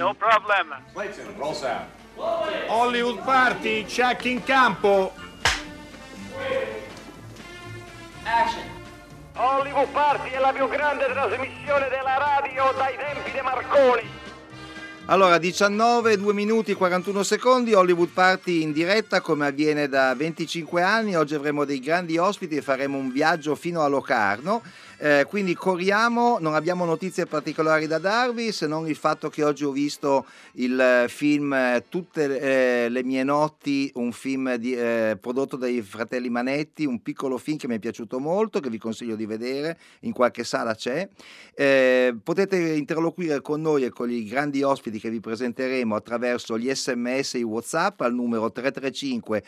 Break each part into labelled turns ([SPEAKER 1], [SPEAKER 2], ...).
[SPEAKER 1] No problem.
[SPEAKER 2] Clayton, roll sound.
[SPEAKER 3] Hollywood Party, check in campo.
[SPEAKER 1] Action.
[SPEAKER 4] Hollywood Party è la più grande trasmissione della radio dai tempi di Marconi.
[SPEAKER 5] Allora, 19, 2 minuti e 41 secondi, Hollywood Party in diretta come avviene da 25 anni. Oggi avremo dei grandi ospiti e faremo un viaggio fino a Locarno. Eh, quindi corriamo, non abbiamo notizie particolari da darvi se non il fatto che oggi ho visto il eh, film eh, Tutte eh, le mie notti, un film di, eh, prodotto dai fratelli Manetti, un piccolo film che mi è piaciuto molto, che vi consiglio di vedere, in qualche sala c'è. Eh, potete interloquire con noi e con i grandi ospiti che vi presenteremo attraverso gli sms e i whatsapp al numero 335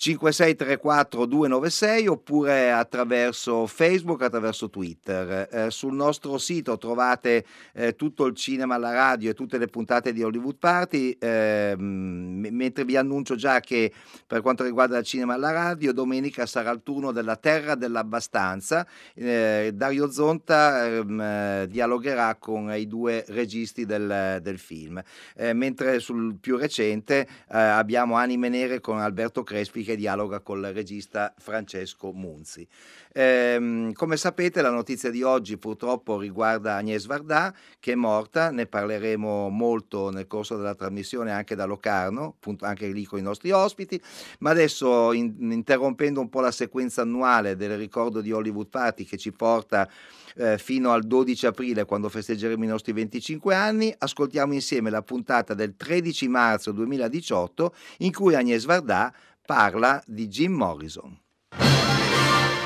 [SPEAKER 5] 5634 296 oppure attraverso Facebook, attraverso Twitter. Eh, sul nostro sito trovate eh, tutto il cinema alla radio e tutte le puntate di Hollywood Party, eh, mentre vi annuncio già che per quanto riguarda il cinema alla radio, domenica sarà il turno della Terra dell'Abbastanza. Eh, Dario Zonta ehm, eh, dialogherà con i due registi del, del film, eh, mentre sul più recente abbiamo Anime Nere con Alberto Crespi che dialoga col regista Francesco Munzi. Eh, come sapete la notizia di oggi purtroppo riguarda Agnès Varda che è morta, ne parleremo molto nel corso della trasmissione anche da Locarno, appunto anche lì con i nostri ospiti, ma adesso in, interrompendo un po' la sequenza annuale del ricordo di Hollywood Party che ci porta eh, fino al 12 aprile quando festeggeremo i nostri 25 anni, ascoltiamo insieme la puntata del 13 marzo 2018 in cui Agnès Varda parla di Jim Morrison.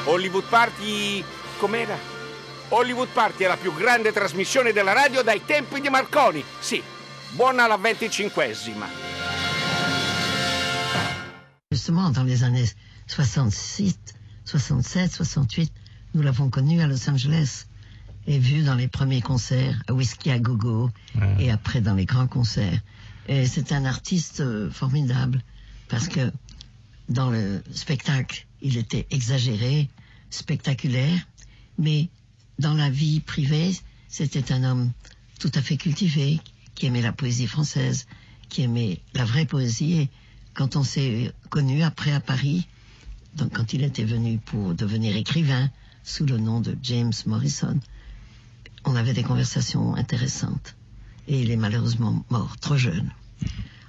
[SPEAKER 3] Hollywood Party com'era? Hollywood Party è la più grande trasmissione della radio dai tempi di Marconi. Sì, buona la venticinquesima.
[SPEAKER 6] Justement, dans les années 66, 67, 68, nous l'avons connu à Los Angeles et vu dans les premiers concerts à Whiskey à Gogo ouais. et après dans les grands concerts. Et c'est un artiste euh, formidable parce que dans le spectacle, il était exagéré, spectaculaire, mais dans la vie privée, c'était un homme tout à fait cultivé, qui aimait la poésie française, qui aimait la vraie poésie. Et quand on s'est connu après à Paris, donc quand il était venu pour devenir écrivain sous le nom de James Morrison, on avait des conversations intéressantes. Et il est malheureusement mort trop jeune.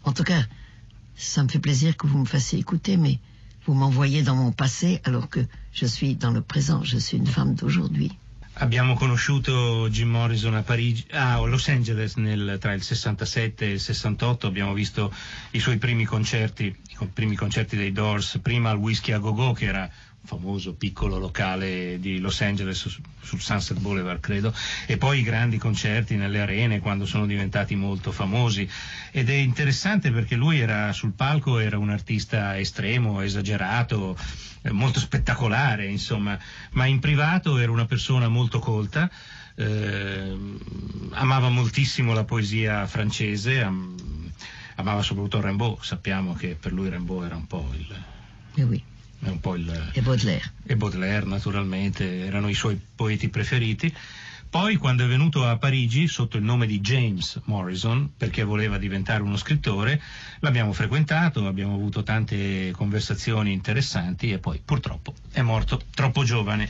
[SPEAKER 6] En tout cas, ça me fait plaisir que vous me fassiez écouter, mais vous m'envoyez dans mon passé alors que je suis dans le présent, je suis une femme d'aujourd'hui.
[SPEAKER 7] Abbiamo conosciuto Jim Morrison a, Parigi, a Los Angeles nel, tra il 67 e il 68, abbiamo visto i suoi primi concerti, i primi concerti dei Doors, prima al Whisky a Go Go che era famoso piccolo locale di Los Angeles sul Sunset Boulevard credo. E poi i grandi concerti nelle arene quando sono diventati molto famosi. Ed è interessante perché lui era sul palco era un artista estremo esagerato eh, molto spettacolare insomma. Ma in privato era una persona molto colta eh, amava moltissimo la poesia francese am, amava soprattutto Rimbaud. Sappiamo che per lui Rimbaud era un po' il
[SPEAKER 6] eh
[SPEAKER 7] è un po' il...
[SPEAKER 6] E Baudelaire.
[SPEAKER 7] E Baudelaire, naturalmente, erano i suoi poeti preferiti. Poi, quando è venuto a Parigi sotto il nome di James Morrison, perché voleva diventare uno scrittore, l'abbiamo frequentato, abbiamo avuto tante conversazioni interessanti e poi purtroppo è morto troppo giovane.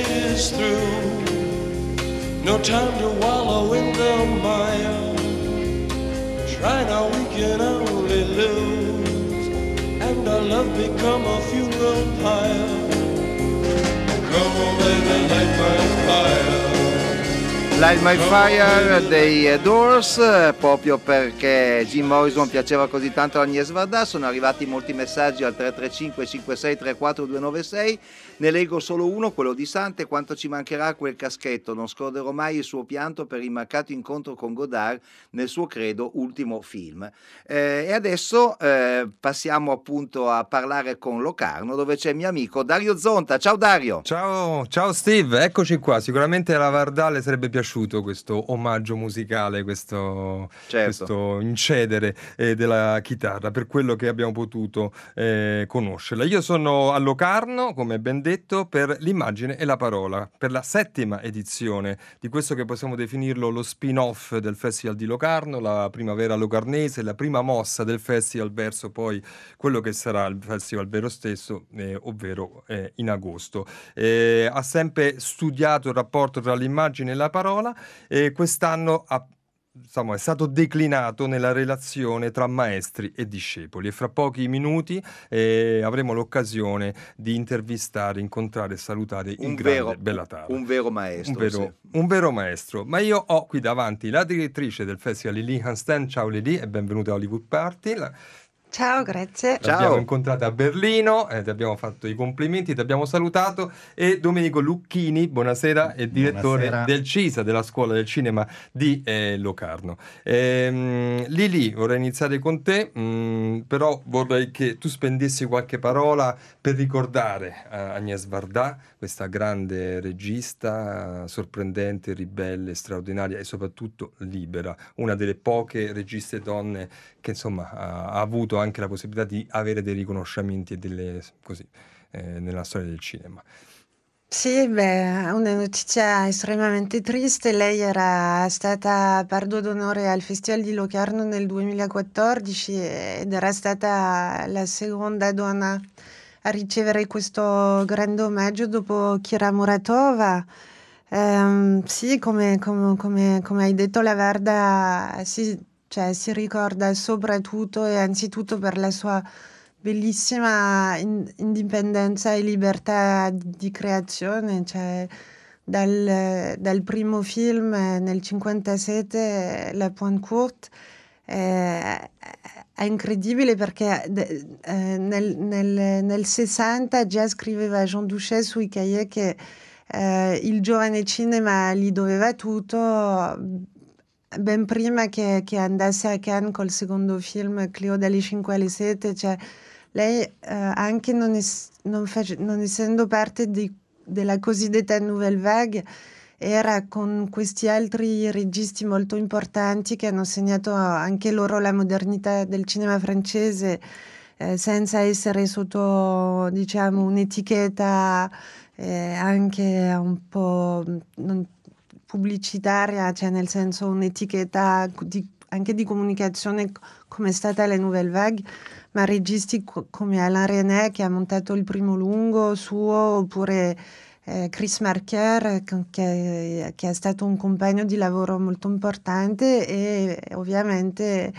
[SPEAKER 8] Is through. No time to wallow in the mire. Try now, we can only lose. And our love become a funeral pyre. Light My Fire
[SPEAKER 5] dei Doors, proprio perché Jim Morrison piaceva così tanto a Agnes Varda, sono arrivati molti messaggi al 335 5634 296, ne leggo solo uno, quello di Sante, quanto ci mancherà quel caschetto, non scorderò mai il suo pianto per il mancato incontro con Godard nel suo credo ultimo film. Eh, e adesso eh, passiamo appunto a parlare con Locarno dove c'è il mio amico Dario Zonta, ciao Dario!
[SPEAKER 2] Ciao, ciao Steve, eccoci qua. Sicuramente alla Vardale sarebbe piaciuto questo omaggio musicale, questo,
[SPEAKER 5] Certo.
[SPEAKER 2] questo incedere eh, della chitarra per quello che abbiamo potuto eh, conoscerla. Io sono a Locarno, come ben detto, per l'immagine e la parola, per la settima edizione di questo che possiamo definirlo lo spin-off del Festival di Locarno, la primavera locarnese, la prima mossa del festival verso poi quello che sarà il festival vero stesso, eh, ovvero eh, in agosto. Eh, ha sempre studiato il rapporto tra l'immagine e la parola e quest'anno ha insomma, è stato declinato nella relazione tra maestri e discepoli e fra pochi minuti eh, avremo l'occasione di intervistare, incontrare e salutare il
[SPEAKER 5] Un
[SPEAKER 2] grande
[SPEAKER 5] vero,
[SPEAKER 2] Bellataro.
[SPEAKER 5] un vero maestro.
[SPEAKER 2] Un vero,
[SPEAKER 5] sì.
[SPEAKER 2] un vero maestro, ma io ho qui davanti la direttrice del festival Lili Hansten, ciao Lili e benvenuta a Hollywood Party. La-
[SPEAKER 9] Ciao, grazie.
[SPEAKER 5] Ciao.
[SPEAKER 2] L'abbiamo incontrata a Berlino, eh, ti abbiamo fatto i complimenti, ti abbiamo salutato e Domenico Lucchini, buonasera, è direttore
[SPEAKER 10] Buonasera.
[SPEAKER 2] del CISA, della Scuola del Cinema di eh, Locarno. Ehm, Lili, vorrei iniziare con te, mm, però vorrei che tu spendessi qualche parola per ricordare eh, Agnès Varda, questa grande regista, sorprendente, ribelle, straordinaria e soprattutto libera, una delle poche registe donne che insomma ha, avuto anche la possibilità di avere dei riconoscimenti e delle così eh, nella storia del cinema.
[SPEAKER 9] Sì, beh, una notizia estremamente triste. Lei era stata Pardo d'onore al Festival di Locarno nel 2014 ed era stata la seconda donna a ricevere questo grande omaggio dopo Kira Muratova. Ehm, sì, come, come- come- come hai detto, la Verda si, cioè, si ricorda soprattutto e anzitutto per la sua bellissima in- indipendenza e libertà di, creazione, cioè dal, dal primo film eh, nel 57, La Pointe Courte, eh, è incredibile perché eh, nel, nel- nel 60 già scriveva Jean Duché sui cahiers che eh, il giovane cinema gli doveva tutto ben prima che, che andasse a Cannes col secondo film Cleo dalle 5 alle 7, cioè lei eh, anche non, es- non face- non essendo parte di- della cosiddetta Nouvelle Vague era con questi altri registi molto importanti che hanno segnato anche loro la modernità del cinema francese eh, senza essere sotto diciamo un'etichetta eh, anche un po' non- pubblicitaria, cioè nel senso un'etichetta di- anche di comunicazione come è stata la Nouvelle Vague, ma registi co- come Alain René che ha montato il primo lungo suo, oppure eh, Chris Marker che- che è stato un compagno di lavoro molto importante e ovviamente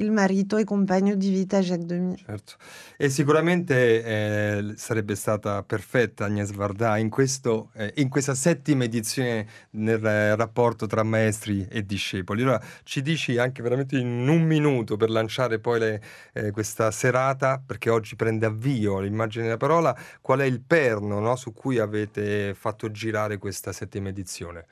[SPEAKER 9] il marito e compagno di vita Jacques Demy.
[SPEAKER 2] Certo. E sicuramente eh, sarebbe stata perfetta Agnès Varda in, questo, eh, in questa settima edizione nel eh, rapporto tra maestri e discepoli. Allora ci dici anche veramente in un minuto per lanciare poi le- eh, questa serata, perché oggi prende avvio l'immagine della parola, qual è il perno no, su cui avete fatto girare questa settima edizione?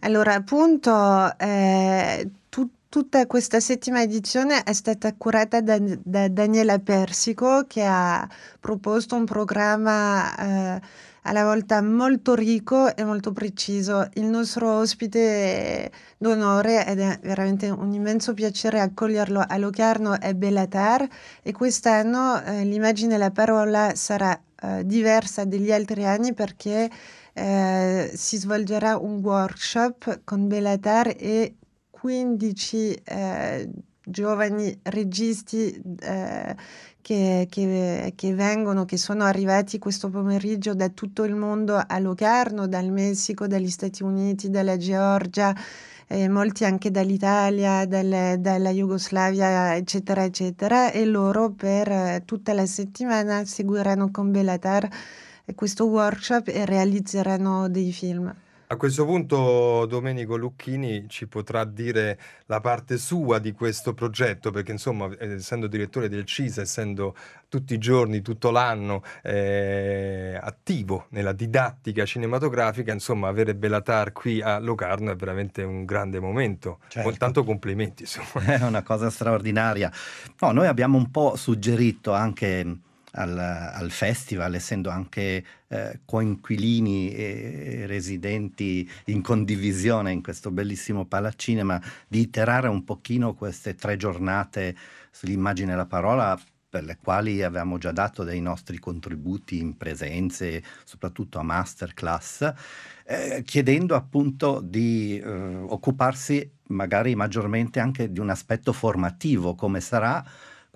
[SPEAKER 9] Allora, appunto, eh, tu- tutta questa settima edizione è stata curata da, da Daniela Persico che ha proposto un programma eh, alla volta molto ricco e molto preciso. Il nostro ospite d'onore ed è veramente un immenso piacere accoglierlo a Locarno è Bellatar e quest'anno eh, l'immagine e la parola sarà eh, diversa degli altri anni perché eh, si svolgerà un workshop con Bellatar e 15 eh, giovani registi eh, che, che, che, vengono, che sono arrivati questo pomeriggio da tutto il mondo a Locarno, dal Messico, dagli Stati Uniti, dalla Georgia, eh, molti anche dall'Italia, dal, dalla Jugoslavia, eccetera, eccetera, e loro per eh, tutta la settimana seguiranno con Bellatar questo workshop e realizzeranno dei film.
[SPEAKER 2] A questo punto Domenico Lucchini ci potrà dire la parte sua di questo progetto, perché insomma, essendo direttore del CISA, essendo tutti i giorni, tutto l'anno eh, attivo nella didattica cinematografica, insomma, avere Belatar qui a Locarno è veramente un grande momento. Certo. Tanto complimenti, insomma.
[SPEAKER 10] È una cosa straordinaria. No, noi abbiamo un po' suggerito anche al, al festival, essendo anche eh, coinquilini e residenti in condivisione in questo bellissimo palacinema, di iterare un pochino queste tre giornate sull'immagine e la parola per le quali avevamo già dato dei nostri contributi in presenze, soprattutto a masterclass, eh, chiedendo appunto di eh, occuparsi magari maggiormente anche di un aspetto formativo, come sarà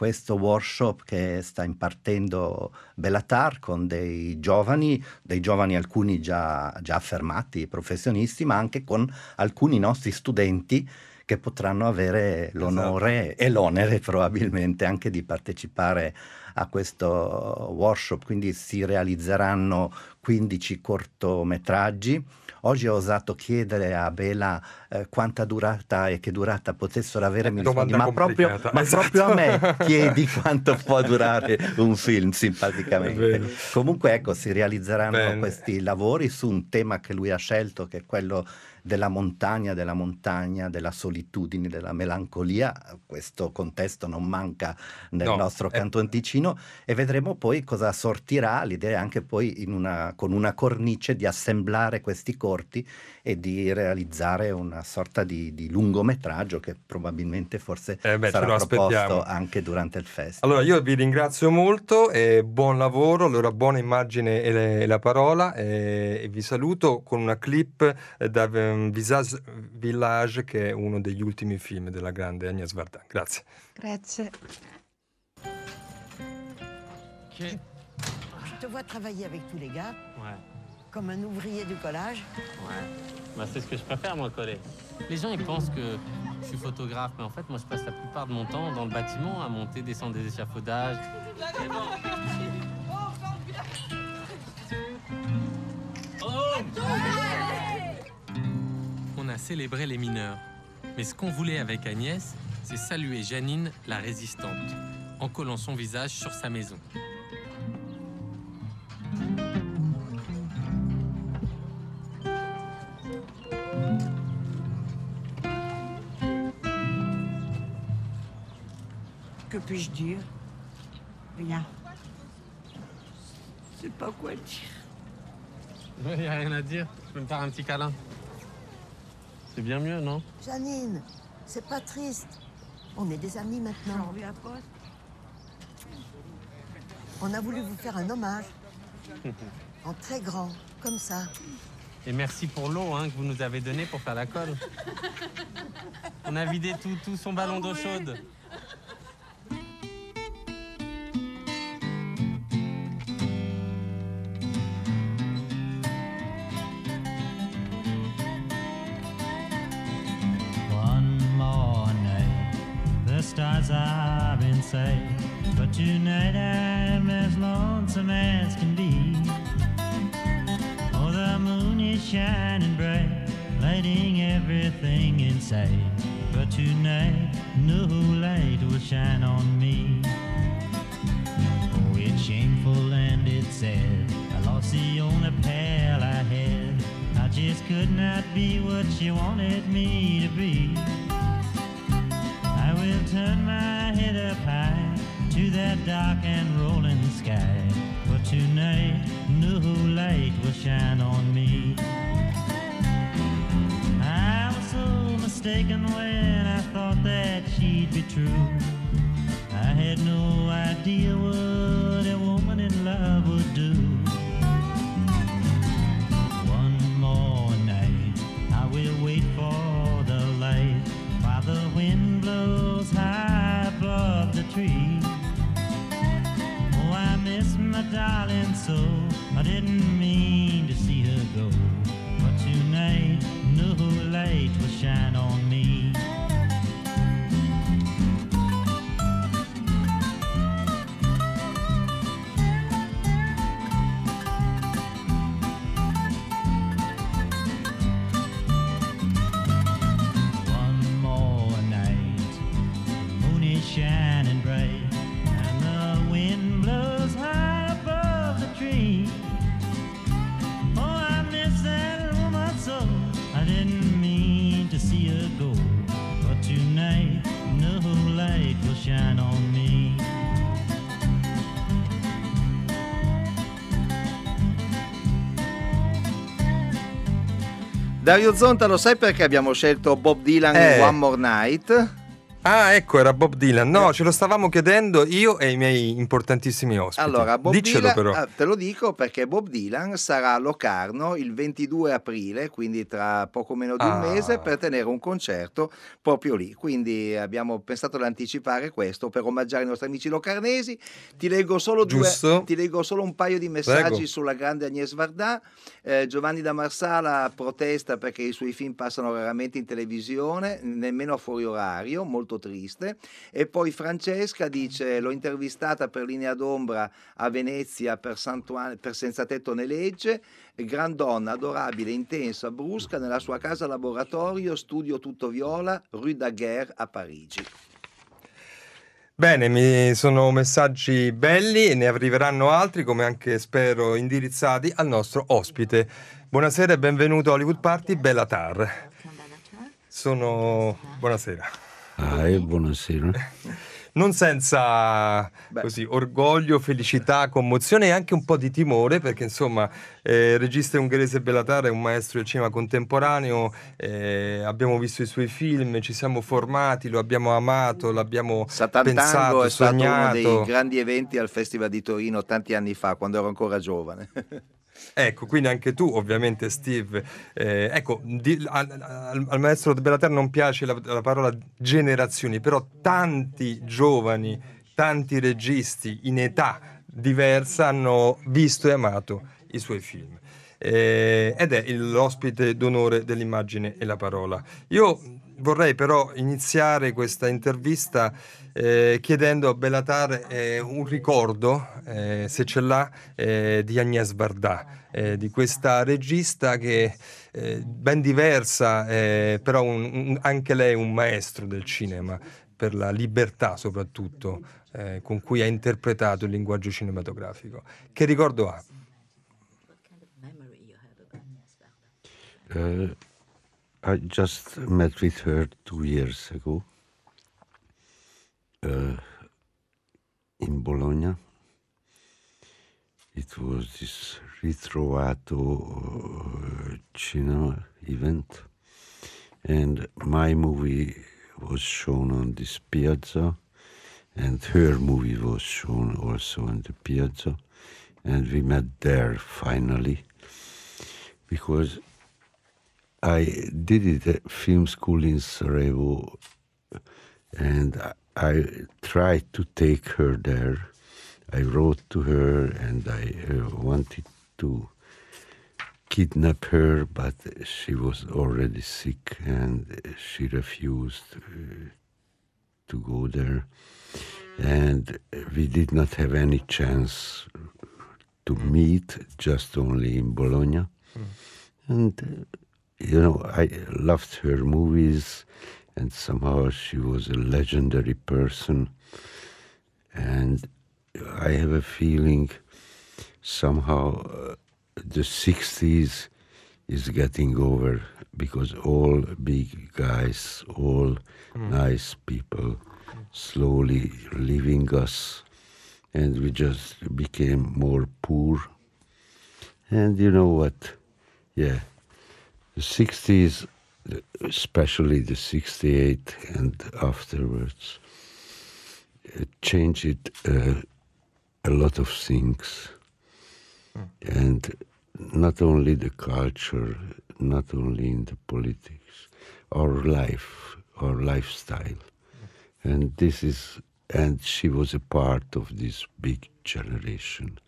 [SPEAKER 10] questo workshop che sta impartendo Bellatar con dei giovani, dei giovani alcuni già, già affermati professionisti, ma anche con alcuni nostri studenti che potranno avere l'onore esatto. e l'onere probabilmente anche di partecipare a questo workshop. Quindi si realizzeranno 15 cortometraggi Oggi ho osato chiedere a Bela eh, quanta durata e che durata potessero avere, mi rispondi, ma, proprio, ma esatto. proprio, a me chiedi quanto può durare un film simpaticamente. Comunque ecco, si realizzeranno Bene. questi lavori su un tema che lui ha scelto, che è quello della montagna, della montagna, della solitudine, della melancolia. Questo contesto non manca nel no, nostro canton ticino e vedremo poi cosa sortirà. L'idea è anche poi una, con una cornice di assemblare questi corti e di realizzare una sorta di, di lungometraggio che probabilmente forse eh beh, sarà proposto anche durante il festival.
[SPEAKER 2] Allora io vi ringrazio molto e buon lavoro, allora buona immagine e, le, e la parola e, e, vi saluto con una clip da um, Visage Village che è uno degli ultimi film della grande Agnès Varda. Grazie.
[SPEAKER 9] Grazie.
[SPEAKER 11] Je te vois travailler avec tous les gars. Ouais. Comme un ouvrier du collage.
[SPEAKER 12] Ouais. Bah, c'est ce que je préfère, moi, coller. Les gens, ils pensent que je suis photographe, mais en fait, moi, je passe la plupart de mon temps dans le bâtiment à monter, descendre des échafaudages.
[SPEAKER 13] On a célébré les mineurs. Mais ce qu'on voulait avec Agnès, c'est saluer Janine, la résistante, en collant son visage sur sa maison.
[SPEAKER 11] Puis-je dire Rien. Je sais pas quoi dire.
[SPEAKER 12] Il n'y a rien à dire. Tu peux me faire un petit câlin. C'est bien mieux, non
[SPEAKER 11] Janine, c'est pas triste. On est des amis maintenant.
[SPEAKER 9] On
[SPEAKER 11] a voulu vous faire un hommage. en très grand, comme ça.
[SPEAKER 12] Et merci pour l'eau hein, que vous nous avez donnée pour faire la colle. On a vidé tout, tout son ballon d'eau chaude.
[SPEAKER 14] Sight. But tonight I'm as lonesome as can be. Oh, the moon is shining bright, lighting everything in sight. But tonight, no light will shine on me. Oh, it's shameful and it's sad. I lost the only pal I had. I just could not be what she wanted me to be. Will turn my head up high to that dark and rolling sky. But tonight, no light will shine on me. I was so mistaken when I thought that she'd be true. I had no idea what a woman in love would do. darling so I didn't mean to see her go, but tonight, no light will shine on me. Shine on me.
[SPEAKER 5] Dario Zonta, lo sai perché abbiamo scelto Bob Dylan
[SPEAKER 2] Eh.
[SPEAKER 5] One More Night?
[SPEAKER 2] Ah, ecco, era Bob Dylan. No, ce lo stavamo chiedendo io e i miei importantissimi ospiti.
[SPEAKER 5] Allora, Bob
[SPEAKER 2] Diccelo
[SPEAKER 5] Dylan,
[SPEAKER 2] però.
[SPEAKER 5] ah, te lo dico perché Bob Dylan sarà a Locarno il 22 aprile, quindi tra poco meno di un
[SPEAKER 2] Ah.
[SPEAKER 5] mese, per tenere un concerto proprio lì. Quindi abbiamo pensato di anticipare questo per omaggiare i nostri amici locarnesi. Ti leggo solo, due, ti leggo solo un paio di messaggi
[SPEAKER 2] Prego.
[SPEAKER 5] sulla grande Agnès Varda. Eh, Giovanni da Marsala protesta perché i suoi film passano raramente in televisione, nemmeno a fuori orario, molto triste. E poi Francesca dice: L'ho intervistata per linea d'ombra a Venezia per, Santuan- per Senza Tetto né Legge. Gran donna, adorabile, intensa, brusca nella sua casa laboratorio, studio tutto viola, Rue Daguerre a Parigi.
[SPEAKER 2] Bene, mi sono messaggi belli e ne arriveranno altri, come anche spero indirizzati al nostro ospite. Buonasera e benvenuto a Hollywood Party, Bella Tar. Sono... Buonasera.
[SPEAKER 15] Ah, e buonasera.
[SPEAKER 2] Non senza così, orgoglio, felicità, commozione e anche un po' di timore, perché insomma, eh, il regista ungherese Bellatar è un maestro del cinema contemporaneo, eh, abbiamo visto i suoi film, ci siamo formati, lo abbiamo amato, l'abbiamo
[SPEAKER 5] Satantango
[SPEAKER 2] pensato,
[SPEAKER 5] è stato uno
[SPEAKER 2] sognato.
[SPEAKER 5] dei grandi eventi al Festival di Torino tanti anni fa, quando ero ancora giovane.
[SPEAKER 2] Ecco, quindi anche tu, ovviamente, Steve. eh, ecco, di- al, al- maestro Bellater non piace la, la parola generazioni, però tanti giovani, tanti registi in età diversa hanno visto e amato i suoi film. Eh, ed è l'ospite d'onore dell'immagine e la parola. Io vorrei però iniziare questa intervista eh, chiedendo a Bellatar eh, un ricordo, eh, se ce l'ha, eh, di Agnès Varda, eh, di questa regista che eh, ben diversa, eh, però un- un- anche lei un maestro del cinema, per la libertà soprattutto eh, con cui ha interpretato il linguaggio cinematografico. Che ricordo ha?
[SPEAKER 15] Uh, I just met with her two years ago uh, in Bologna. It was this ritrovato uh, cinema event, and my movie was shown on this piazza, and her movie was shown also on the piazza, and we met there finally because I did it at film school in Sarajevo, and I, tried to take her there. I wrote to her, and I uh, wanted to kidnap her, but she was already sick, and she refused uh, to go there. And we did not have any chance to meet, just only in Bologna. And uh, you know, I loved her movies, and somehow she was a legendary person. And I have a feeling somehow uh, the 60s is getting over because all big guys, all
[SPEAKER 2] Mm.
[SPEAKER 15] nice people, slowly leaving us, and we just became more poor. And you know what? Yeah, the 60s, especially the 68 and afterwards, it changed uh, a lot of things. And not only the culture, not only in the politics, our life, our lifestyle. And this is, and she was a part of this big generation.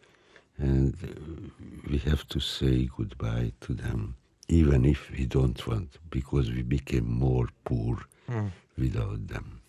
[SPEAKER 15] And we have to say goodbye to them even if we don't want, because we became more poor
[SPEAKER 2] Mm.
[SPEAKER 15] without them.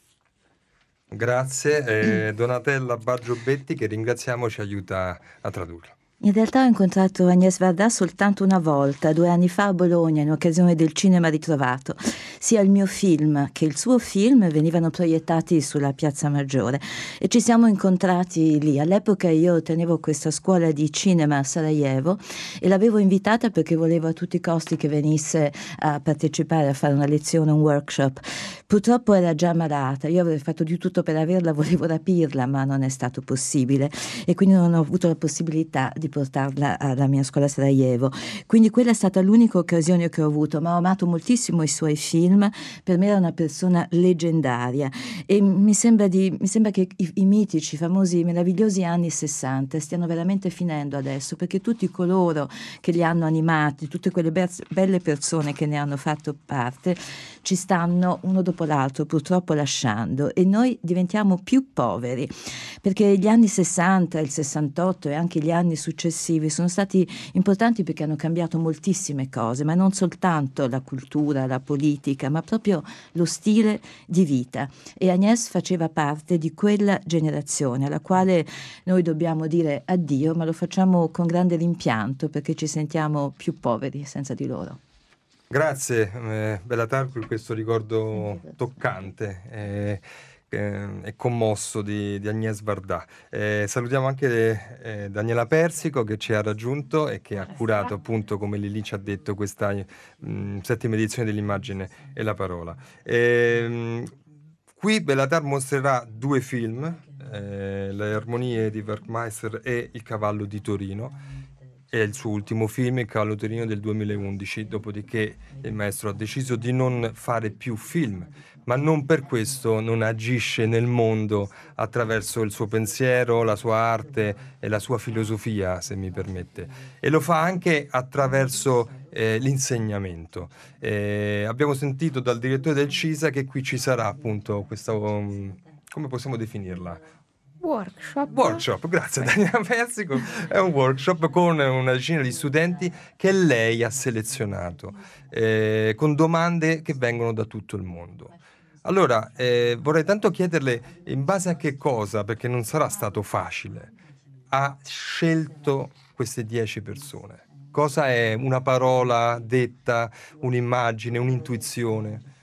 [SPEAKER 2] Grazie, eh, Donatella Baggio Betti che ringraziamo ci aiuta a tradurlo.
[SPEAKER 16] In realtà ho incontrato Agnès Varda soltanto una volta, due anni fa a Bologna, in occasione del cinema ritrovato. Sia il mio film che il suo film venivano proiettati sulla Piazza Maggiore e ci siamo incontrati lì. All'epoca io tenevo questa scuola di cinema a Sarajevo e l'avevo invitata perché volevo a tutti i costi che venisse a partecipare a fare una lezione, un workshop. Purtroppo era già malata, io avrei fatto di tutto per averla, volevo rapirla, ma non è stato possibile e quindi non ho avuto la possibilità di portarla alla mia scuola a Sarajevo. Quindi quella è stata l'unica occasione che ho avuto, ma ho amato moltissimo i suoi film, per me era una persona leggendaria e mi sembra, di, mi sembra che i, i mitici, famosi, meravigliosi anni 60 stiano veramente finendo adesso, perché tutti coloro che li hanno animati, tutte quelle be- belle persone che ne hanno fatto parte, ci stanno uno dopo l'altro purtroppo lasciando e noi diventiamo più poveri perché gli anni 60, il 68 e anche gli anni successivi sono stati importanti perché hanno cambiato moltissime cose, ma non soltanto la cultura, la politica, ma proprio lo stile di vita. E Agnès faceva parte di quella generazione alla quale noi dobbiamo dire addio, ma lo facciamo con grande rimpianto perché ci sentiamo più poveri senza di loro.
[SPEAKER 2] Grazie eh, Bellatar per questo ricordo toccante eh, eh, e commosso di, di Agnès Varda. Eh, salutiamo anche eh, Daniela Persico che ci ha raggiunto e che ha curato appunto, come Lili ci ha detto, questa mh, settima edizione dell'immagine e la parola. Ehm, qui Bellatar mostrerà due film, eh, Le armonie di Werkmeister e Il cavallo di Torino è il suo ultimo film, Il cavallo Torino del 2011, dopodiché il maestro ha deciso di non fare più film, ma non per questo non agisce nel mondo attraverso il suo pensiero, la sua arte e la sua filosofia, se mi permette. E lo fa anche attraverso eh, l'insegnamento. Eh, abbiamo sentito dal direttore del CISA che qui ci sarà appunto questa, um, come possiamo definirla?
[SPEAKER 17] Workshop.
[SPEAKER 2] Workshop, grazie Daniela Persico. È un workshop con una decina di studenti che lei ha selezionato, eh, con domande che vengono da tutto il mondo. Allora, eh, vorrei tanto chiederle in base a che cosa, perché non sarà stato facile, ha scelto queste dieci persone. Cosa è una parola detta, un'immagine, un'intuizione?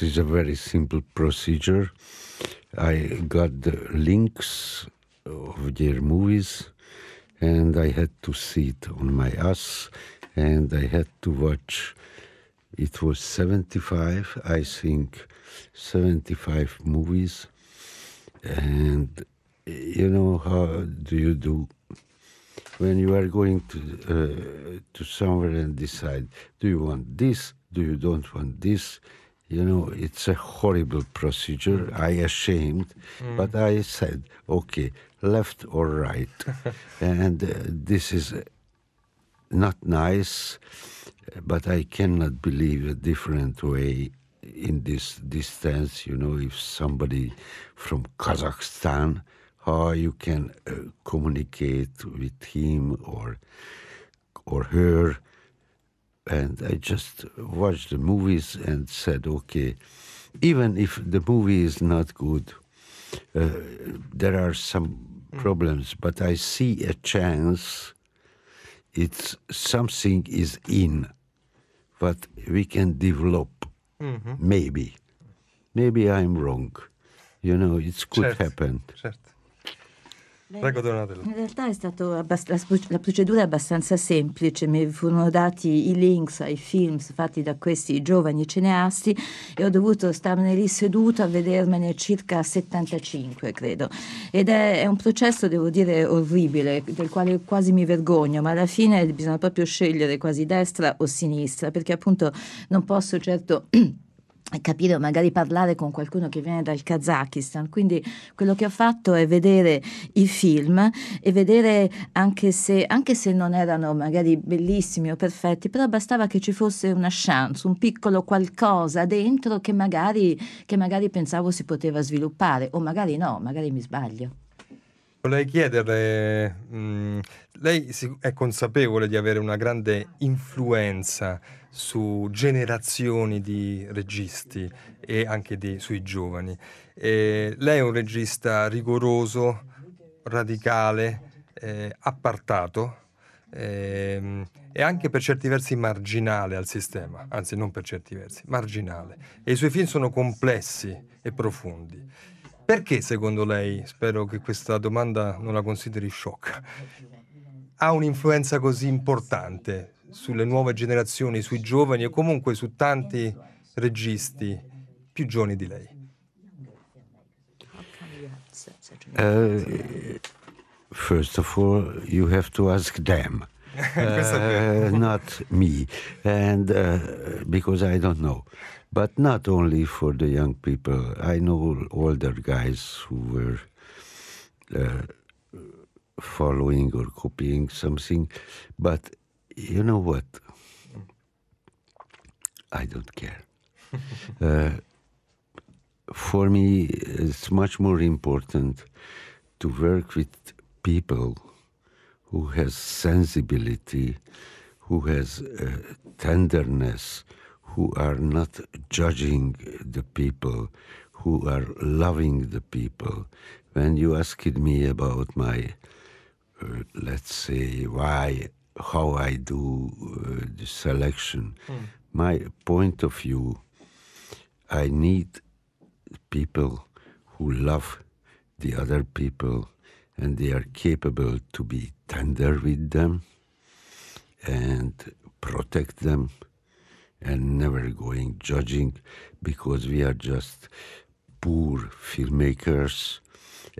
[SPEAKER 15] It is a very simple procedure. I got the links of their movies and I had to sit on my ass and I had to watch. It was 75, I think, 75 movies. And you know how do you do when you are going to uh, to somewhere and decide do you want this do you don't want this you know it's a horrible procedure. I ashamed
[SPEAKER 2] Mm.
[SPEAKER 15] but i said okay left or right. And uh, this is not nice but i cannot believe a different way in this distance. You know if somebody from kazakhstan how you can uh, communicate with him or or her and I just watched the movies and said, okay, even if the movie is not good, uh, there are some problems, but I see a chance. It's something is in, but we can develop.
[SPEAKER 2] Mhm.
[SPEAKER 15] Maybe, maybe I'm wrong. You know, it could
[SPEAKER 2] Certo,
[SPEAKER 15] happen.
[SPEAKER 2] certo. Prego Donatella.
[SPEAKER 16] In realtà è stato abbast- la, procedura è abbastanza semplice, mi furono dati i links ai film fatti da questi giovani cineasti e ho dovuto starne lì seduto a vedermene circa 75, credo. Ed è, è un processo, devo dire, orribile, del quale quasi mi vergogno, ma alla fine bisogna proprio scegliere quasi destra o sinistra, perché appunto non posso certo... capire magari parlare con qualcuno che viene dal Kazakistan. Quindi quello che ho fatto è vedere i film e vedere anche se, anche se non erano magari bellissimi o perfetti, però bastava che ci fosse una chance, un piccolo qualcosa dentro che magari, che magari pensavo si poteva sviluppare o magari no, magari mi sbaglio.
[SPEAKER 2] Vorrei chiederle, mh, lei si- è consapevole di avere una grande influenza su generazioni di registi e anche di- sui giovani. E lei è un regista rigoroso, radicale, eh, appartato ehm, e anche per certi versi marginale al sistema, anzi non per certi versi, marginale. E i suoi film sono complessi e profondi. Perché secondo lei, spero che questa domanda non la consideri sciocca, ha un'influenza così importante sulle nuove generazioni, sui giovani e comunque su tanti registi più giovani di lei?
[SPEAKER 15] Uh, first of all, you have to ask them, uh, not me, and uh, because I don't know. But not only for the young people. I know older guys who were uh, following or copying something, but you know what? I don't care. uh, for me, it's much more important to work with people who has sensibility, who has uh, tenderness, who are not judging the people, who are loving the people. When you asked me about my, uh, let's say, why, how I do uh, the selection,
[SPEAKER 17] Mm.
[SPEAKER 15] my point of view, I need people who love the other people and they are capable to be tender with them and protect them and never going judging because we are just poor filmmakers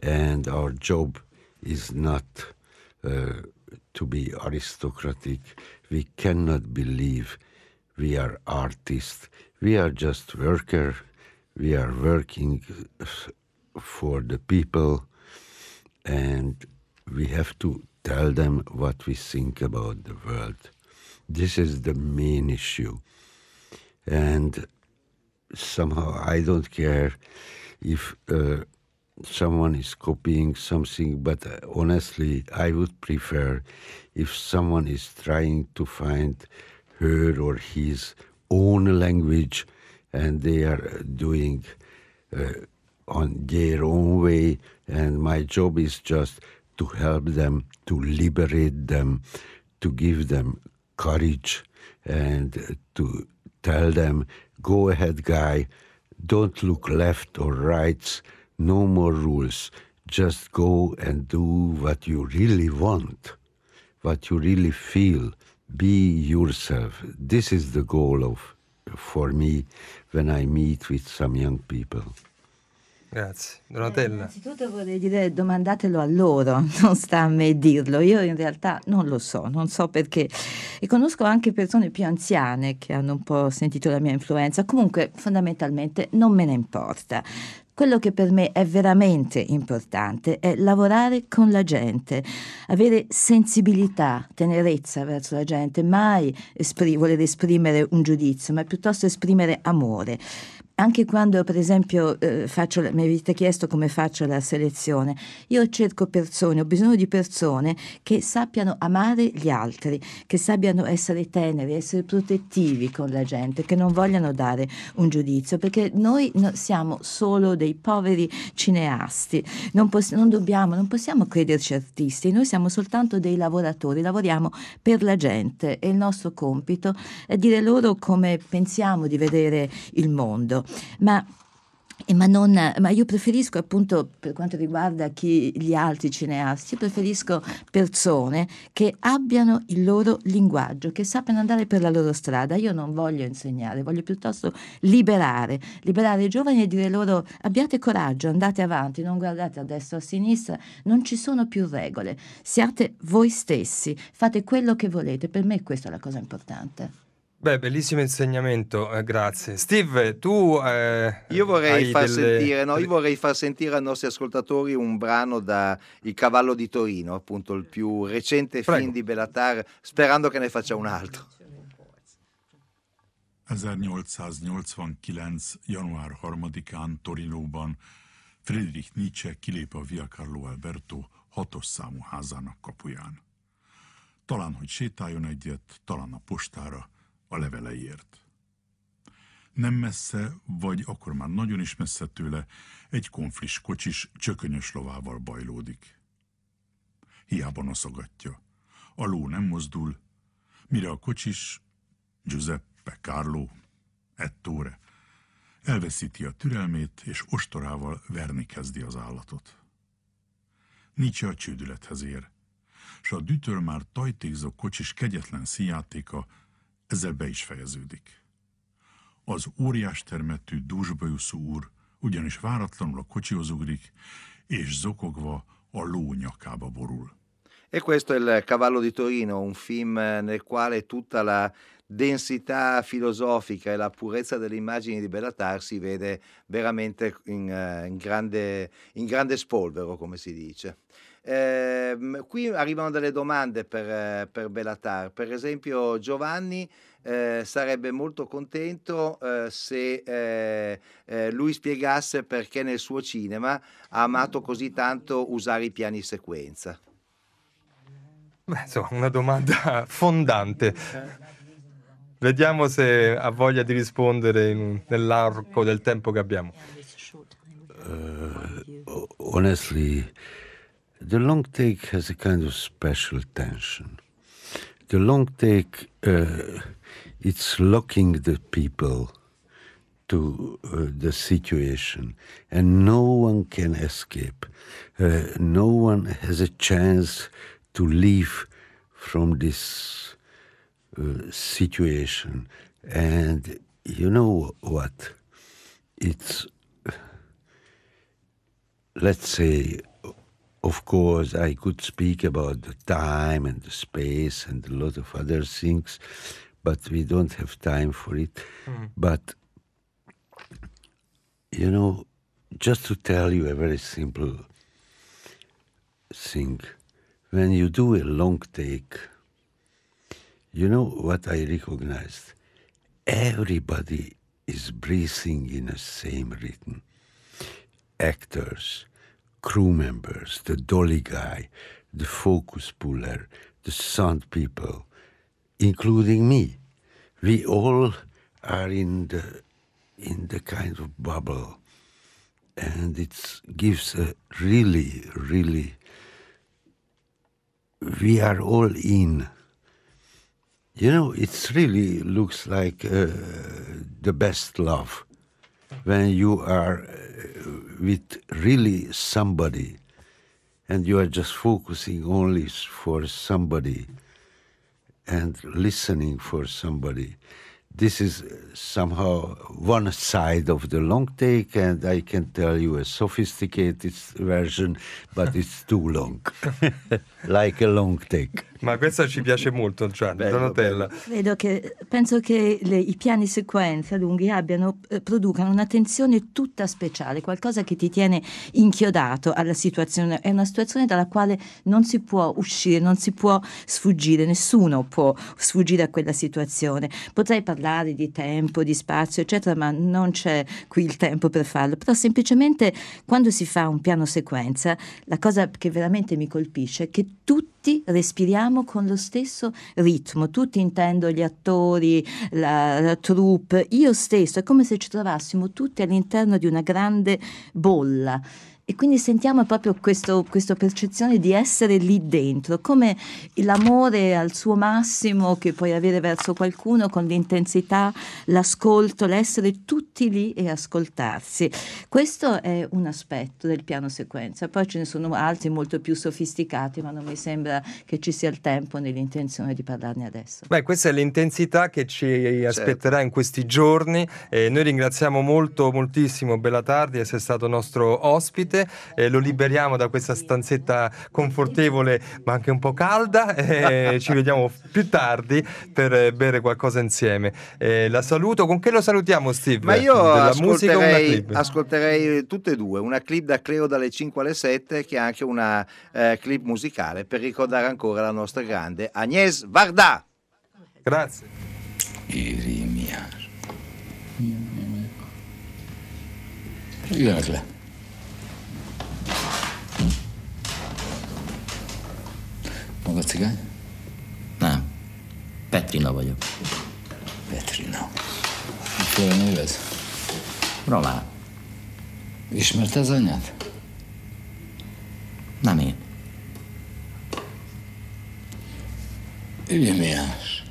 [SPEAKER 15] and our job is not uh, to be aristocratic. We cannot believe we are artists. We are just worker. We are working for the people. And we have to tell them what we think about the world. This is the main issue. And somehow I don't care if uh, someone is copying something, but uh, honestly, I would prefer if someone is trying to find her or his own language and they are doing uh, on their own way, and my job is just to help them, to liberate them, to give them courage, and uh, to tell them, go ahead, guy, don't look left or right, no more rules. Just go and do what you really want, what you really feel. Be yourself. This is the goal of for me when I meet with some young people.
[SPEAKER 2] Grazie. Donatella.
[SPEAKER 16] Innanzitutto vorrei dire domandatelo a loro, non sta a me dirlo. Io in realtà non lo so, non so perché. E conosco anche persone più anziane che hanno un po' sentito la mia influenza. Comunque, fondamentalmente, non me ne importa. Quello che per me è veramente importante è lavorare con la gente, avere sensibilità, tenerezza verso la gente, mai espri- voler esprimere un giudizio, ma piuttosto esprimere amore. Anche quando, per esempio, eh, faccio mi avete chiesto come faccio la selezione, io cerco persone, ho bisogno di persone che sappiano amare gli altri, che sappiano essere teneri, essere protettivi con la gente, che non vogliano dare un giudizio, perché noi no- siamo solo dei poveri cineasti, non, poss- non dobbiamo, non possiamo crederci artisti, noi siamo soltanto dei lavoratori, lavoriamo per la gente e il nostro compito è dire loro come pensiamo di vedere il mondo. Ma eh, Ma, non, ma io preferisco appunto per quanto riguarda chi, gli altri cineasti, io preferisco persone che abbiano il loro linguaggio, che sappiano andare per la loro strada. Io non voglio insegnare, voglio piuttosto liberare, liberare i giovani e dire loro abbiate coraggio, andate avanti, non guardate a destra o a sinistra, non ci sono più regole, siate voi stessi, fate quello che volete. Per me questa è la cosa importante.
[SPEAKER 2] Beh, bellissimo insegnamento, eh, grazie. Steve, tu... eh,
[SPEAKER 5] Io vorrei, far
[SPEAKER 2] delle-
[SPEAKER 5] sentire, no, io vorrei far sentire ai nostri ascoltatori un brano da Il cavallo di Torino, appunto il più recente film di Bellatar, sperando che ne faccia un altro.
[SPEAKER 17] 1889. január 3-án Torinóban Friedrich Nietzsche kilép a Via Carlo Alberto hatos számú házának kapuján. Talán, hogy sétáljon egyet, talán a postára, a leveleiért. Nem messze, vagy akkor már nagyon is messze tőle, egy konflis kocsis csökönyös lovával bajlódik. Hiába noszogatja. A ló nem mozdul, mire a kocsis, Giuseppe, Carlo, Ettore, elveszíti a türelmét, és ostorával verni kezdi az állatot. Nietzsche a csődülethez ér, s a dütől már tajtékzó kocsis kegyetlen színjátéka ezzel be is fejeződik. Az óriás termetű dúsbajuszú úr ugyanis váratlanul a kocsihoz ugrik, és zokogva a ló nyakába borul.
[SPEAKER 5] E questo è il Cavallo di Torino, un film nel quale tutta la densità filosofica e la purezza delle immagini di Bellatar si vede veramente in, eh, in, grande, in grande spolvero, come si dice. Eh, qui arrivano delle domande per, per Bellatar. Per esempio, Giovanni eh, sarebbe molto contento eh, se eh, eh, lui spiegasse perché nel suo cinema ha amato così tanto usare i piani sequenza.
[SPEAKER 2] Beh, insomma, una domanda fondante. Vediamo se ha voglia di rispondere in, nell'arco del tempo che abbiamo.
[SPEAKER 15] Uh, honestly, the long take has a kind of special tension. The long take, uh, it's locking the people to uh, the situation, and no one can escape. Uh, no one has a chance to leave from this uh, situation. And you know what? It's, let's say, of course, I could speak about the time and the space and a lot of other things, but we don't have time for it.
[SPEAKER 2] Mm.
[SPEAKER 15] But, you know, just to tell you a very simple thing, when you do a long take, you know what I recognized? Everybody is breathing in the same rhythm. Actors, crew members, the dolly guy, the focus puller, the sound people, including me. We all are in the in the kind of bubble, and it gives a really, really. We are all in. You know, it really looks like uh, the best love when you are uh, with really somebody and you are just focusing only for somebody and listening for somebody. This is somehow one side of the long take, and I can tell you a sophisticated version, but it's too long, like a long take.
[SPEAKER 2] Ma questa ci piace molto, Gianni, Donatella.
[SPEAKER 16] Credo che, penso che le, i piani sequenza lunghi abbiano, eh, producano una tensione tutta speciale, qualcosa che ti tiene inchiodato alla situazione. È una situazione dalla quale non si può uscire, non si può sfuggire, nessuno può sfuggire a quella situazione. Potrei parlare di tempo, di spazio, eccetera, ma non c'è qui il tempo per farlo. Però semplicemente quando si fa un piano sequenza, la cosa che veramente mi colpisce è che tutti respiriamo con lo stesso ritmo, tutti intendo gli attori, la, la troupe, io stesso, è come se ci trovassimo tutti all'interno di una grande bolla. E quindi sentiamo proprio questo, questa percezione di essere lì dentro, come l'amore al suo massimo che puoi avere verso qualcuno con l'intensità, l'ascolto, l'essere tutti lì e ascoltarsi. Questo è un aspetto del piano sequenza, poi ce ne sono altri molto più sofisticati, ma non mi sembra che ci sia il tempo né l'intenzione di parlarne adesso.
[SPEAKER 2] Beh, questa è l'intensità che ci aspetterà in questi giorni. Eh, noi ringraziamo molto, moltissimo Bellatardi di essere stato nostro ospite. Eh, lo liberiamo da questa stanzetta confortevole ma anche un po' calda e ci vediamo più tardi per eh, bere qualcosa insieme. Eh, la saluto, con che lo salutiamo Steve?
[SPEAKER 5] Ma io ascolterei, ascolterei tutte e due, una clip da Cleo dalle 5 alle 7 che è anche una eh, clip musicale per ricordare ancora la nostra grande Agnès Varda.
[SPEAKER 2] Grazie.
[SPEAKER 18] Regarde-la. Maga cigány? Nem. Petrina vagyok. Petrina. Miféle név ez? Román. Ismerte az anyát? Nem én. Ügyemiás.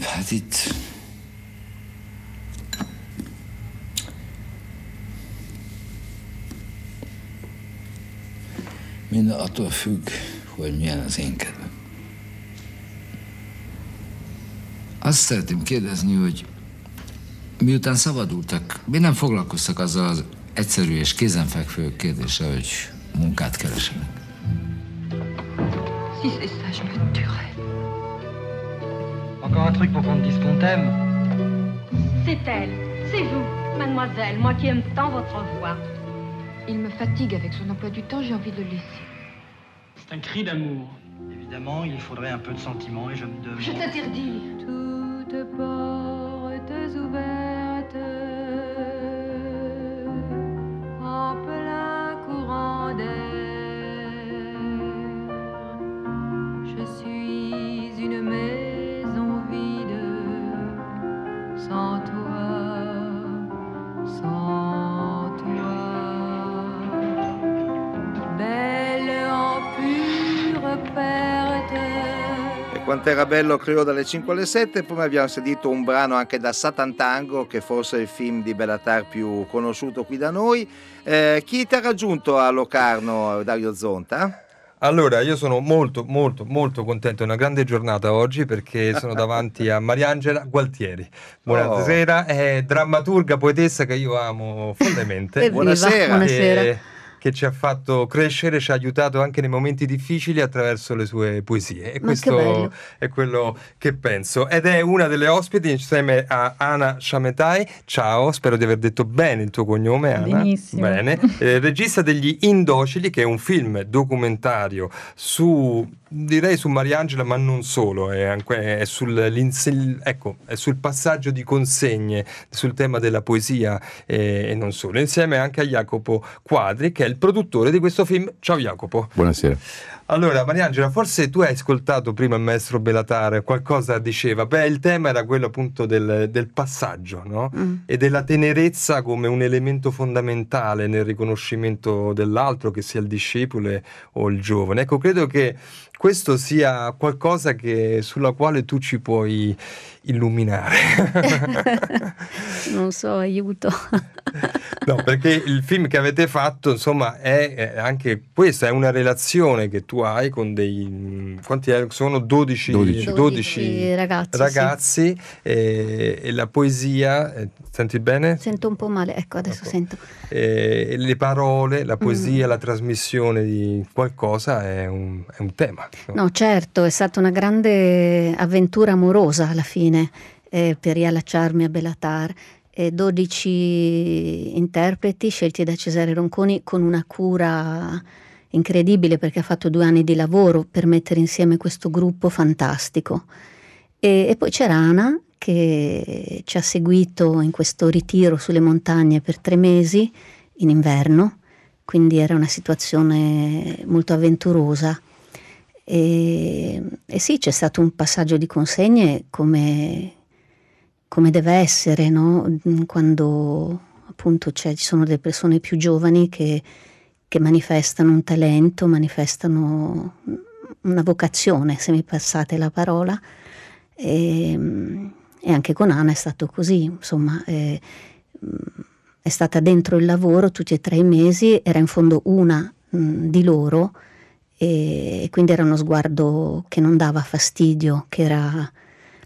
[SPEAKER 18] Hát itt Minden attól függ, hogy milyen az én kedvem. Azt szeretném kérdezni, hogy miután szabadultak, mi nem foglalkoztak azzal az egyszerű és kézenfekvő kérdéssel, hogy munkát keresenek?
[SPEAKER 19] Si c'est ça, je me tuerais. Encore un truc pour qu'on te dise qu'on t'aime
[SPEAKER 20] C'est elle, c'est vous, mademoiselle, moi qui aime tant votre voix.
[SPEAKER 19] Il me fatigue avec son emploi du temps, j'ai envie de le laisser.
[SPEAKER 21] C'est un cri d'amour. Évidemment, il faudrait un peu de sentiment et je me demande...
[SPEAKER 19] Je t'interdis.
[SPEAKER 20] Toutes portes ouvertes en plein courant d'air. Je suis une maison vide sans toi,
[SPEAKER 5] quant'era bello credo dalle 5 alle 7, poi abbiamo sentito un brano anche da Satan Tango, che forse è il film di Bellatar più conosciuto qui da noi. Eh, chi ti ha raggiunto a Locarno, Dario Zonta?
[SPEAKER 2] Allora, io sono molto, molto, molto contento. È una grande giornata oggi perché sono davanti a Mariangela Gualtieri. Buonasera, è drammaturga, poetessa che io amo follemente.
[SPEAKER 22] Evviva, Buonasera. buonasera.
[SPEAKER 2] E- che ci ha fatto crescere, ci ha aiutato anche nei momenti difficili attraverso le sue poesie. E
[SPEAKER 22] Ma
[SPEAKER 2] questo è quello che penso. Ed è una delle ospiti insieme a Ana Shametai. Ciao, spero di aver detto bene il tuo cognome, Ana.
[SPEAKER 22] Benissimo.
[SPEAKER 2] Bene. Eh, regista degli Indocili, che è un film documentario su, direi su Mariangela, ma non solo, è, anche- è sul, ecco, è sul passaggio di consegne sul tema della poesia eh, e non solo, insieme anche a Jacopo Quadri, che è il produttore di questo film. Ciao Jacopo.
[SPEAKER 23] Buonasera.
[SPEAKER 2] Allora, Mariangela, forse tu hai ascoltato prima il maestro Belatare, qualcosa diceva. Beh, il tema era quello appunto del, del passaggio, no?
[SPEAKER 22] Mm.
[SPEAKER 2] E della tenerezza come un elemento fondamentale nel riconoscimento dell'altro, che sia il discepolo o il giovane. Ecco, credo che questo sia qualcosa che- sulla quale tu ci puoi illuminare.
[SPEAKER 22] non so, aiuto.
[SPEAKER 2] No, perché il film che avete fatto, insomma, è, è anche questa, è una relazione che tu hai con dei... quanti sono 12,
[SPEAKER 22] 12.
[SPEAKER 2] 12
[SPEAKER 22] ragazzi,
[SPEAKER 2] ragazzi, e, e la poesia, eh, senti bene?
[SPEAKER 22] Sento un po' male, ecco, adesso sento.
[SPEAKER 2] E le parole, la poesia, la trasmissione di qualcosa è un, è un tema.
[SPEAKER 22] No, certo, è stata una grande avventura amorosa alla fine eh, per riallacciarmi a Belatar. E 12 interpreti scelti da Cesare Ronconi con una cura incredibile perché ha fatto due anni di lavoro per mettere insieme questo gruppo fantastico. E, e poi c'era Ana che ci ha seguito in questo ritiro sulle montagne per tre mesi in inverno, quindi era una situazione molto avventurosa. E, e sì, c'è stato un passaggio di consegne come, come deve essere, no? Mm, quando appunto ci sono delle persone più giovani che, che manifestano un talento, manifestano una vocazione, se mi passate la parola. E, mm, e anche con Ana è stato così, insomma, eh, mm, è stata dentro il lavoro tutti e tre i mesi, era in fondo una mm, di loro e, quindi era uno sguardo che non dava fastidio, che era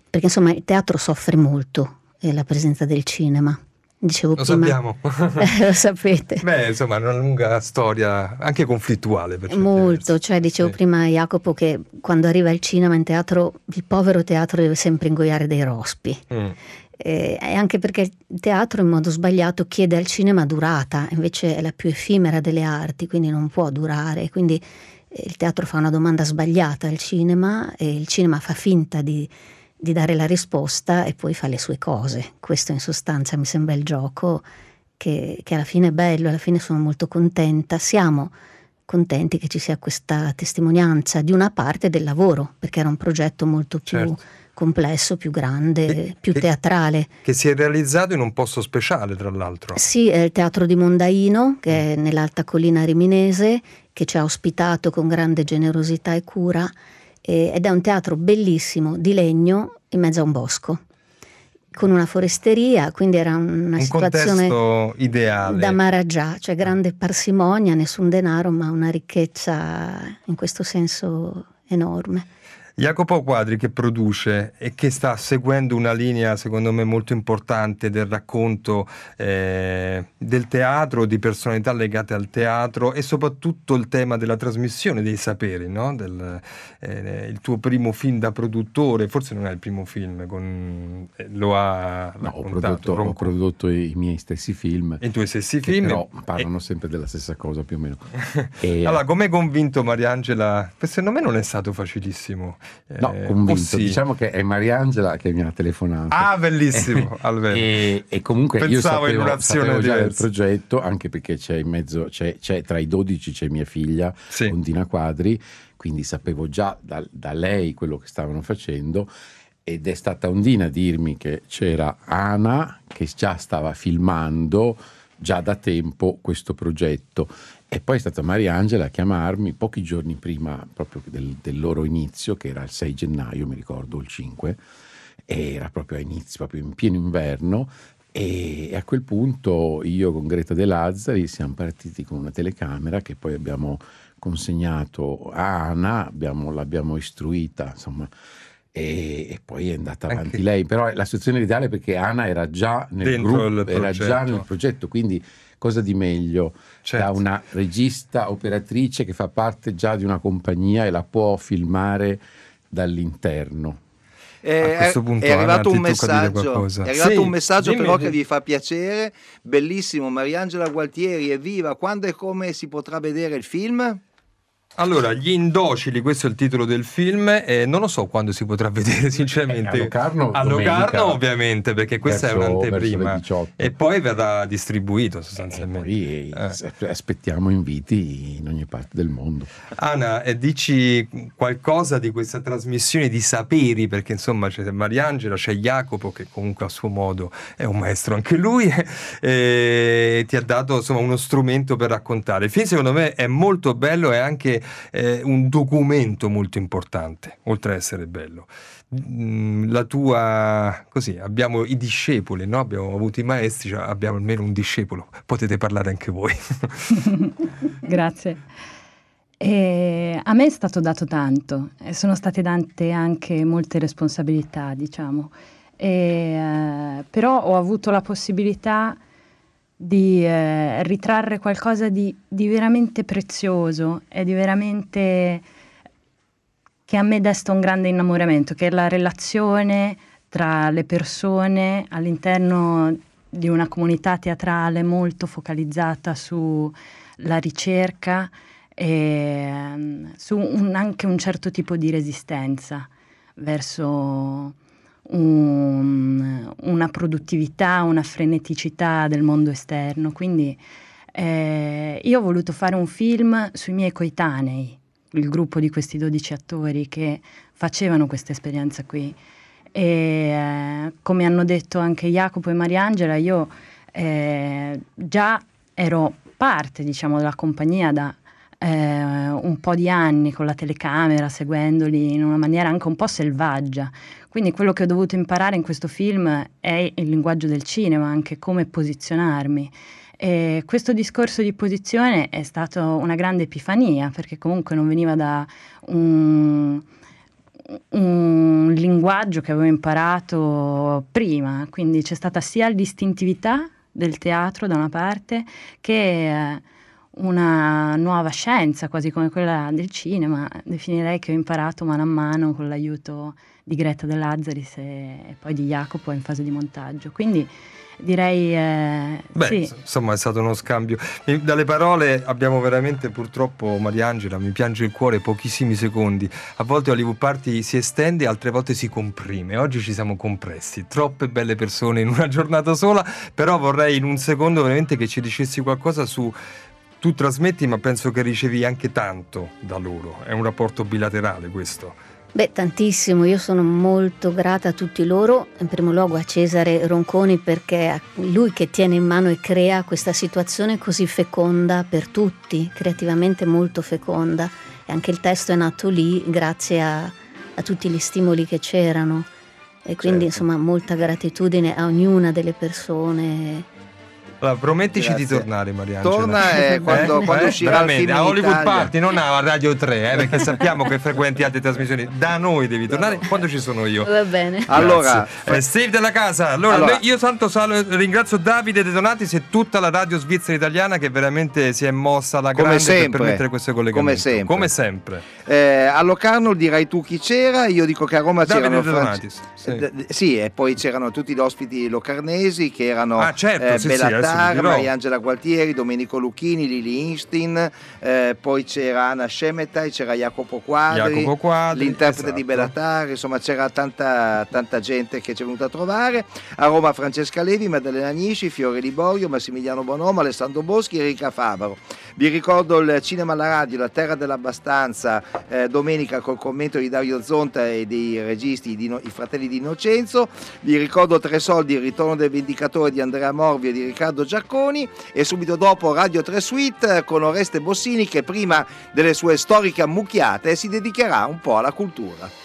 [SPEAKER 22] perché insomma il teatro soffre molto eh, la presenza del cinema. Dicevo
[SPEAKER 2] Lo
[SPEAKER 22] prima,
[SPEAKER 2] sappiamo.
[SPEAKER 22] Eh, lo sapete.
[SPEAKER 2] Beh, insomma, è una lunga storia, anche conflittuale. Per
[SPEAKER 22] Molto, cioè dicevo prima a Jacopo che quando arriva il cinema in teatro, il povero teatro deve sempre ingoiare dei rospi.
[SPEAKER 2] Mm.
[SPEAKER 22] Eh, e anche perché il teatro in modo sbagliato chiede al cinema durata, invece è la più effimera delle arti, quindi non può durare. Quindi il teatro fa una domanda sbagliata al cinema e il cinema fa finta di, di dare la risposta e poi fa le sue cose. Questo in sostanza mi sembra il gioco che, che alla fine è bello, alla fine sono molto contenta. Siamo contenti che ci sia questa testimonianza di una parte del lavoro, perché era un progetto molto più
[SPEAKER 2] Certo.
[SPEAKER 22] Complesso, più grande,
[SPEAKER 2] E-
[SPEAKER 22] più teatrale.
[SPEAKER 2] Che si è realizzato in un posto speciale, tra l'altro.
[SPEAKER 22] Sì, è il teatro di Mondaino, che è nell'alta collina riminese, che ci ha ospitato con grande generosità e cura, e- ed è un teatro bellissimo, di legno, in mezzo a un bosco, con una foresteria, quindi era una
[SPEAKER 2] un
[SPEAKER 22] situazione
[SPEAKER 2] ideale.
[SPEAKER 22] da Maharajà, cioè grande parsimonia, nessun denaro, ma una ricchezza in questo senso enorme.
[SPEAKER 2] Jacopo Quadri che produce e che sta seguendo una linea secondo me molto importante del racconto eh, del teatro, di personalità legate al teatro e soprattutto il tema della trasmissione dei saperi, no? Del, eh, il tuo primo film da produttore, forse non è il primo film, con, eh, lo ha
[SPEAKER 24] No, ho prodotto, ho prodotto i, miei stessi film.
[SPEAKER 2] I tuoi stessi film.
[SPEAKER 24] Però parlano sempre della stessa cosa più o meno. E,
[SPEAKER 2] Allora, come hai convinto Mariangela? Secondo me non è stato facilissimo.
[SPEAKER 24] No,
[SPEAKER 2] Eh,
[SPEAKER 24] convinto.
[SPEAKER 2] sì?
[SPEAKER 24] Diciamo che è Mariangela che mi ha telefonato.
[SPEAKER 2] Ah, bellissimo.
[SPEAKER 24] E, e comunque io
[SPEAKER 2] Pensavo in
[SPEAKER 24] sapevo,
[SPEAKER 2] un'azione
[SPEAKER 24] sapevo già del progetto, anche perché c'è in mezzo, c'è, c'è tra i 12 c'è mia figlia, Ondina Quadri, quindi sapevo già da, da lei quello che stavano facendo. Ed è stata Ondina a dirmi che c'era Ana che già stava filmando già da tempo questo progetto. E poi è stata Mariangela a chiamarmi pochi giorni prima proprio del, del loro inizio, che era il 6 gennaio, mi ricordo, il 5, e era proprio a inizio, proprio in pieno inverno. E a quel punto io con Greta De Lazzari siamo partiti con una telecamera che poi abbiamo consegnato a Ana, abbiamo- l'abbiamo istruita, insomma, e, e poi è andata
[SPEAKER 2] Anche-
[SPEAKER 24] avanti lei. Però la situazione ideale perché Ana era già nel gruppo, era già nel progetto, quindi cosa di meglio
[SPEAKER 2] Certo.
[SPEAKER 24] da una regista operatrice che fa parte già di una compagnia e la può filmare dall'interno.
[SPEAKER 5] Eh,
[SPEAKER 24] A questo
[SPEAKER 5] è-
[SPEAKER 24] punto,
[SPEAKER 5] è arrivato
[SPEAKER 24] Anna,
[SPEAKER 5] un messaggio, è arrivato
[SPEAKER 24] Sì,
[SPEAKER 5] un messaggio
[SPEAKER 24] dimmi,
[SPEAKER 5] però
[SPEAKER 24] dimmi.
[SPEAKER 5] che vi fa piacere, bellissimo, Mariangela Gualtieri, evviva, quando e come si potrà vedere il film?
[SPEAKER 2] Allora, Gli Indocili, questo è il titolo del film, e non lo so quando si potrà vedere, sinceramente.
[SPEAKER 24] Eh, a Locarno
[SPEAKER 2] A Locarno, ovviamente, perché questa
[SPEAKER 24] verso-
[SPEAKER 2] è un'anteprima.
[SPEAKER 24] 18.
[SPEAKER 2] E poi verrà distribuito sostanzialmente.
[SPEAKER 24] Poi eh, aspettiamo inviti in ogni parte del mondo.
[SPEAKER 2] Anna, eh, dici qualcosa di questa trasmissione di saperi, perché insomma c'è Mariangela, c'è Jacopo che comunque a suo modo è un maestro anche lui, e ti ha dato insomma uno strumento per raccontare. Il film secondo me è molto bello e anche eh, un documento molto importante, oltre ad essere bello. Mm, La tua, così, abbiamo i discepoli, no? abbiamo avuto i maestri, cioè abbiamo almeno un discepolo, potete parlare anche voi.
[SPEAKER 25] Grazie. E a me è stato dato tanto sono state date anche molte responsabilità, diciamo. E, eh, però ho avuto la possibilità di eh, ritrarre qualcosa di, di veramente prezioso e di veramente che a me desta un grande innamoramento, che è la relazione tra le persone all'interno di una comunità teatrale molto focalizzata sulla ricerca e mm, su un- anche un certo tipo di resistenza verso un- una produttività, una freneticità del mondo esterno. Quindi eh, io ho voluto fare un film sui miei coetanei, il gruppo di questi 12 attori che facevano questa esperienza qui. E eh, come hanno detto anche Jacopo e Mariangela, io eh, già ero parte, diciamo, della compagnia da eh, un po' di anni con la telecamera, seguendoli in una maniera anche un po' selvaggia. Quindi quello che ho dovuto imparare in questo film è il linguaggio del cinema, anche come posizionarmi. E questo discorso di posizione è stato una grande epifania, perché comunque non veniva da un, un linguaggio che avevo imparato prima, quindi c'è stata sia l'istintività del teatro da una parte che eh, una nuova scienza, quasi come quella del cinema, definirei che ho imparato mano a mano con l'aiuto di Greta De Lazzaris e, poi di Jacopo in fase di montaggio. Quindi direi eh,
[SPEAKER 2] Beh,
[SPEAKER 25] sì.
[SPEAKER 2] insomma è stato uno scambio. Dalle parole abbiamo veramente purtroppo Mariangela, mi piange il cuore pochissimi secondi. A volte Hollywood Party si estende, altre volte si comprime. Oggi ci siamo compressi, troppe belle persone in una giornata sola, però vorrei in un secondo veramente che ci dicessi qualcosa su tu trasmetti, ma penso che ricevi anche tanto da loro. È un rapporto bilaterale questo.
[SPEAKER 22] Beh, tantissimo, io sono molto grata a tutti loro, in primo luogo a Cesare Ronconi perché è lui che tiene in mano e crea questa situazione così feconda per tutti, creativamente molto feconda e anche il testo è nato lì grazie a, a tutti gli stimoli che c'erano e quindi certo. insomma molta gratitudine a ognuna delle persone
[SPEAKER 2] allora, promettici Grazie. di tornare, Mariangela.
[SPEAKER 5] Torna eh, quando, eh? quando eh? uscirà il film
[SPEAKER 2] a Hollywood
[SPEAKER 5] Italia.
[SPEAKER 2] Party, non a Radio 3, eh, perché sappiamo che frequenti altre trasmissioni. Da noi devi tornare quando ci sono io.
[SPEAKER 22] Va bene.
[SPEAKER 5] Allora,
[SPEAKER 2] eh, Steve della casa. Allora, allora io tanto salo, ringrazio Davide De Donatis e tutta la radio svizzera italiana che veramente si è mossa alla grande sempre, per permettere questo collegamento.
[SPEAKER 5] Come sempre.
[SPEAKER 2] Come sempre.
[SPEAKER 5] Eh, a Locarno dirai tu chi c'era, io dico che a Roma
[SPEAKER 2] Davide
[SPEAKER 5] c'erano
[SPEAKER 2] De Donatis.
[SPEAKER 5] Sì. sì. e poi c'erano tutti gli ospiti locarnesi che erano
[SPEAKER 2] ah, certo,
[SPEAKER 5] eh,
[SPEAKER 2] sì,
[SPEAKER 5] Bellatar,
[SPEAKER 2] sì,
[SPEAKER 5] Mariangela Angela Gualtieri, Domenico Lucchini, Lili Instin, eh, poi c'era Anna Scemetai, c'era Jacopo Quadri,
[SPEAKER 2] Jacopo Quadri
[SPEAKER 5] l'interprete
[SPEAKER 2] esatto.
[SPEAKER 5] di Bellatar, insomma c'era tanta, tanta gente che ci è venuta a trovare. A Roma Francesca Levi, Maddalena Agnisci, Fiore Liborio, Massimiliano Bonomo, Alessandro Boschi e Enrica Favaro. Vi ricordo il cinema alla radio, La Terra dell'Abbastanza, eh, domenica col commento di Dario Zonta e dei registi, di, i fratelli di Innocenzo. Vi ricordo Tre Soldi, il ritorno del Vendicatore di Andrea Morvi e di Riccardo Giacconi e subito dopo Radio 3 Suite con Oreste Bossini che prima delle sue storiche ammucchiate si dedicherà un po' alla cultura.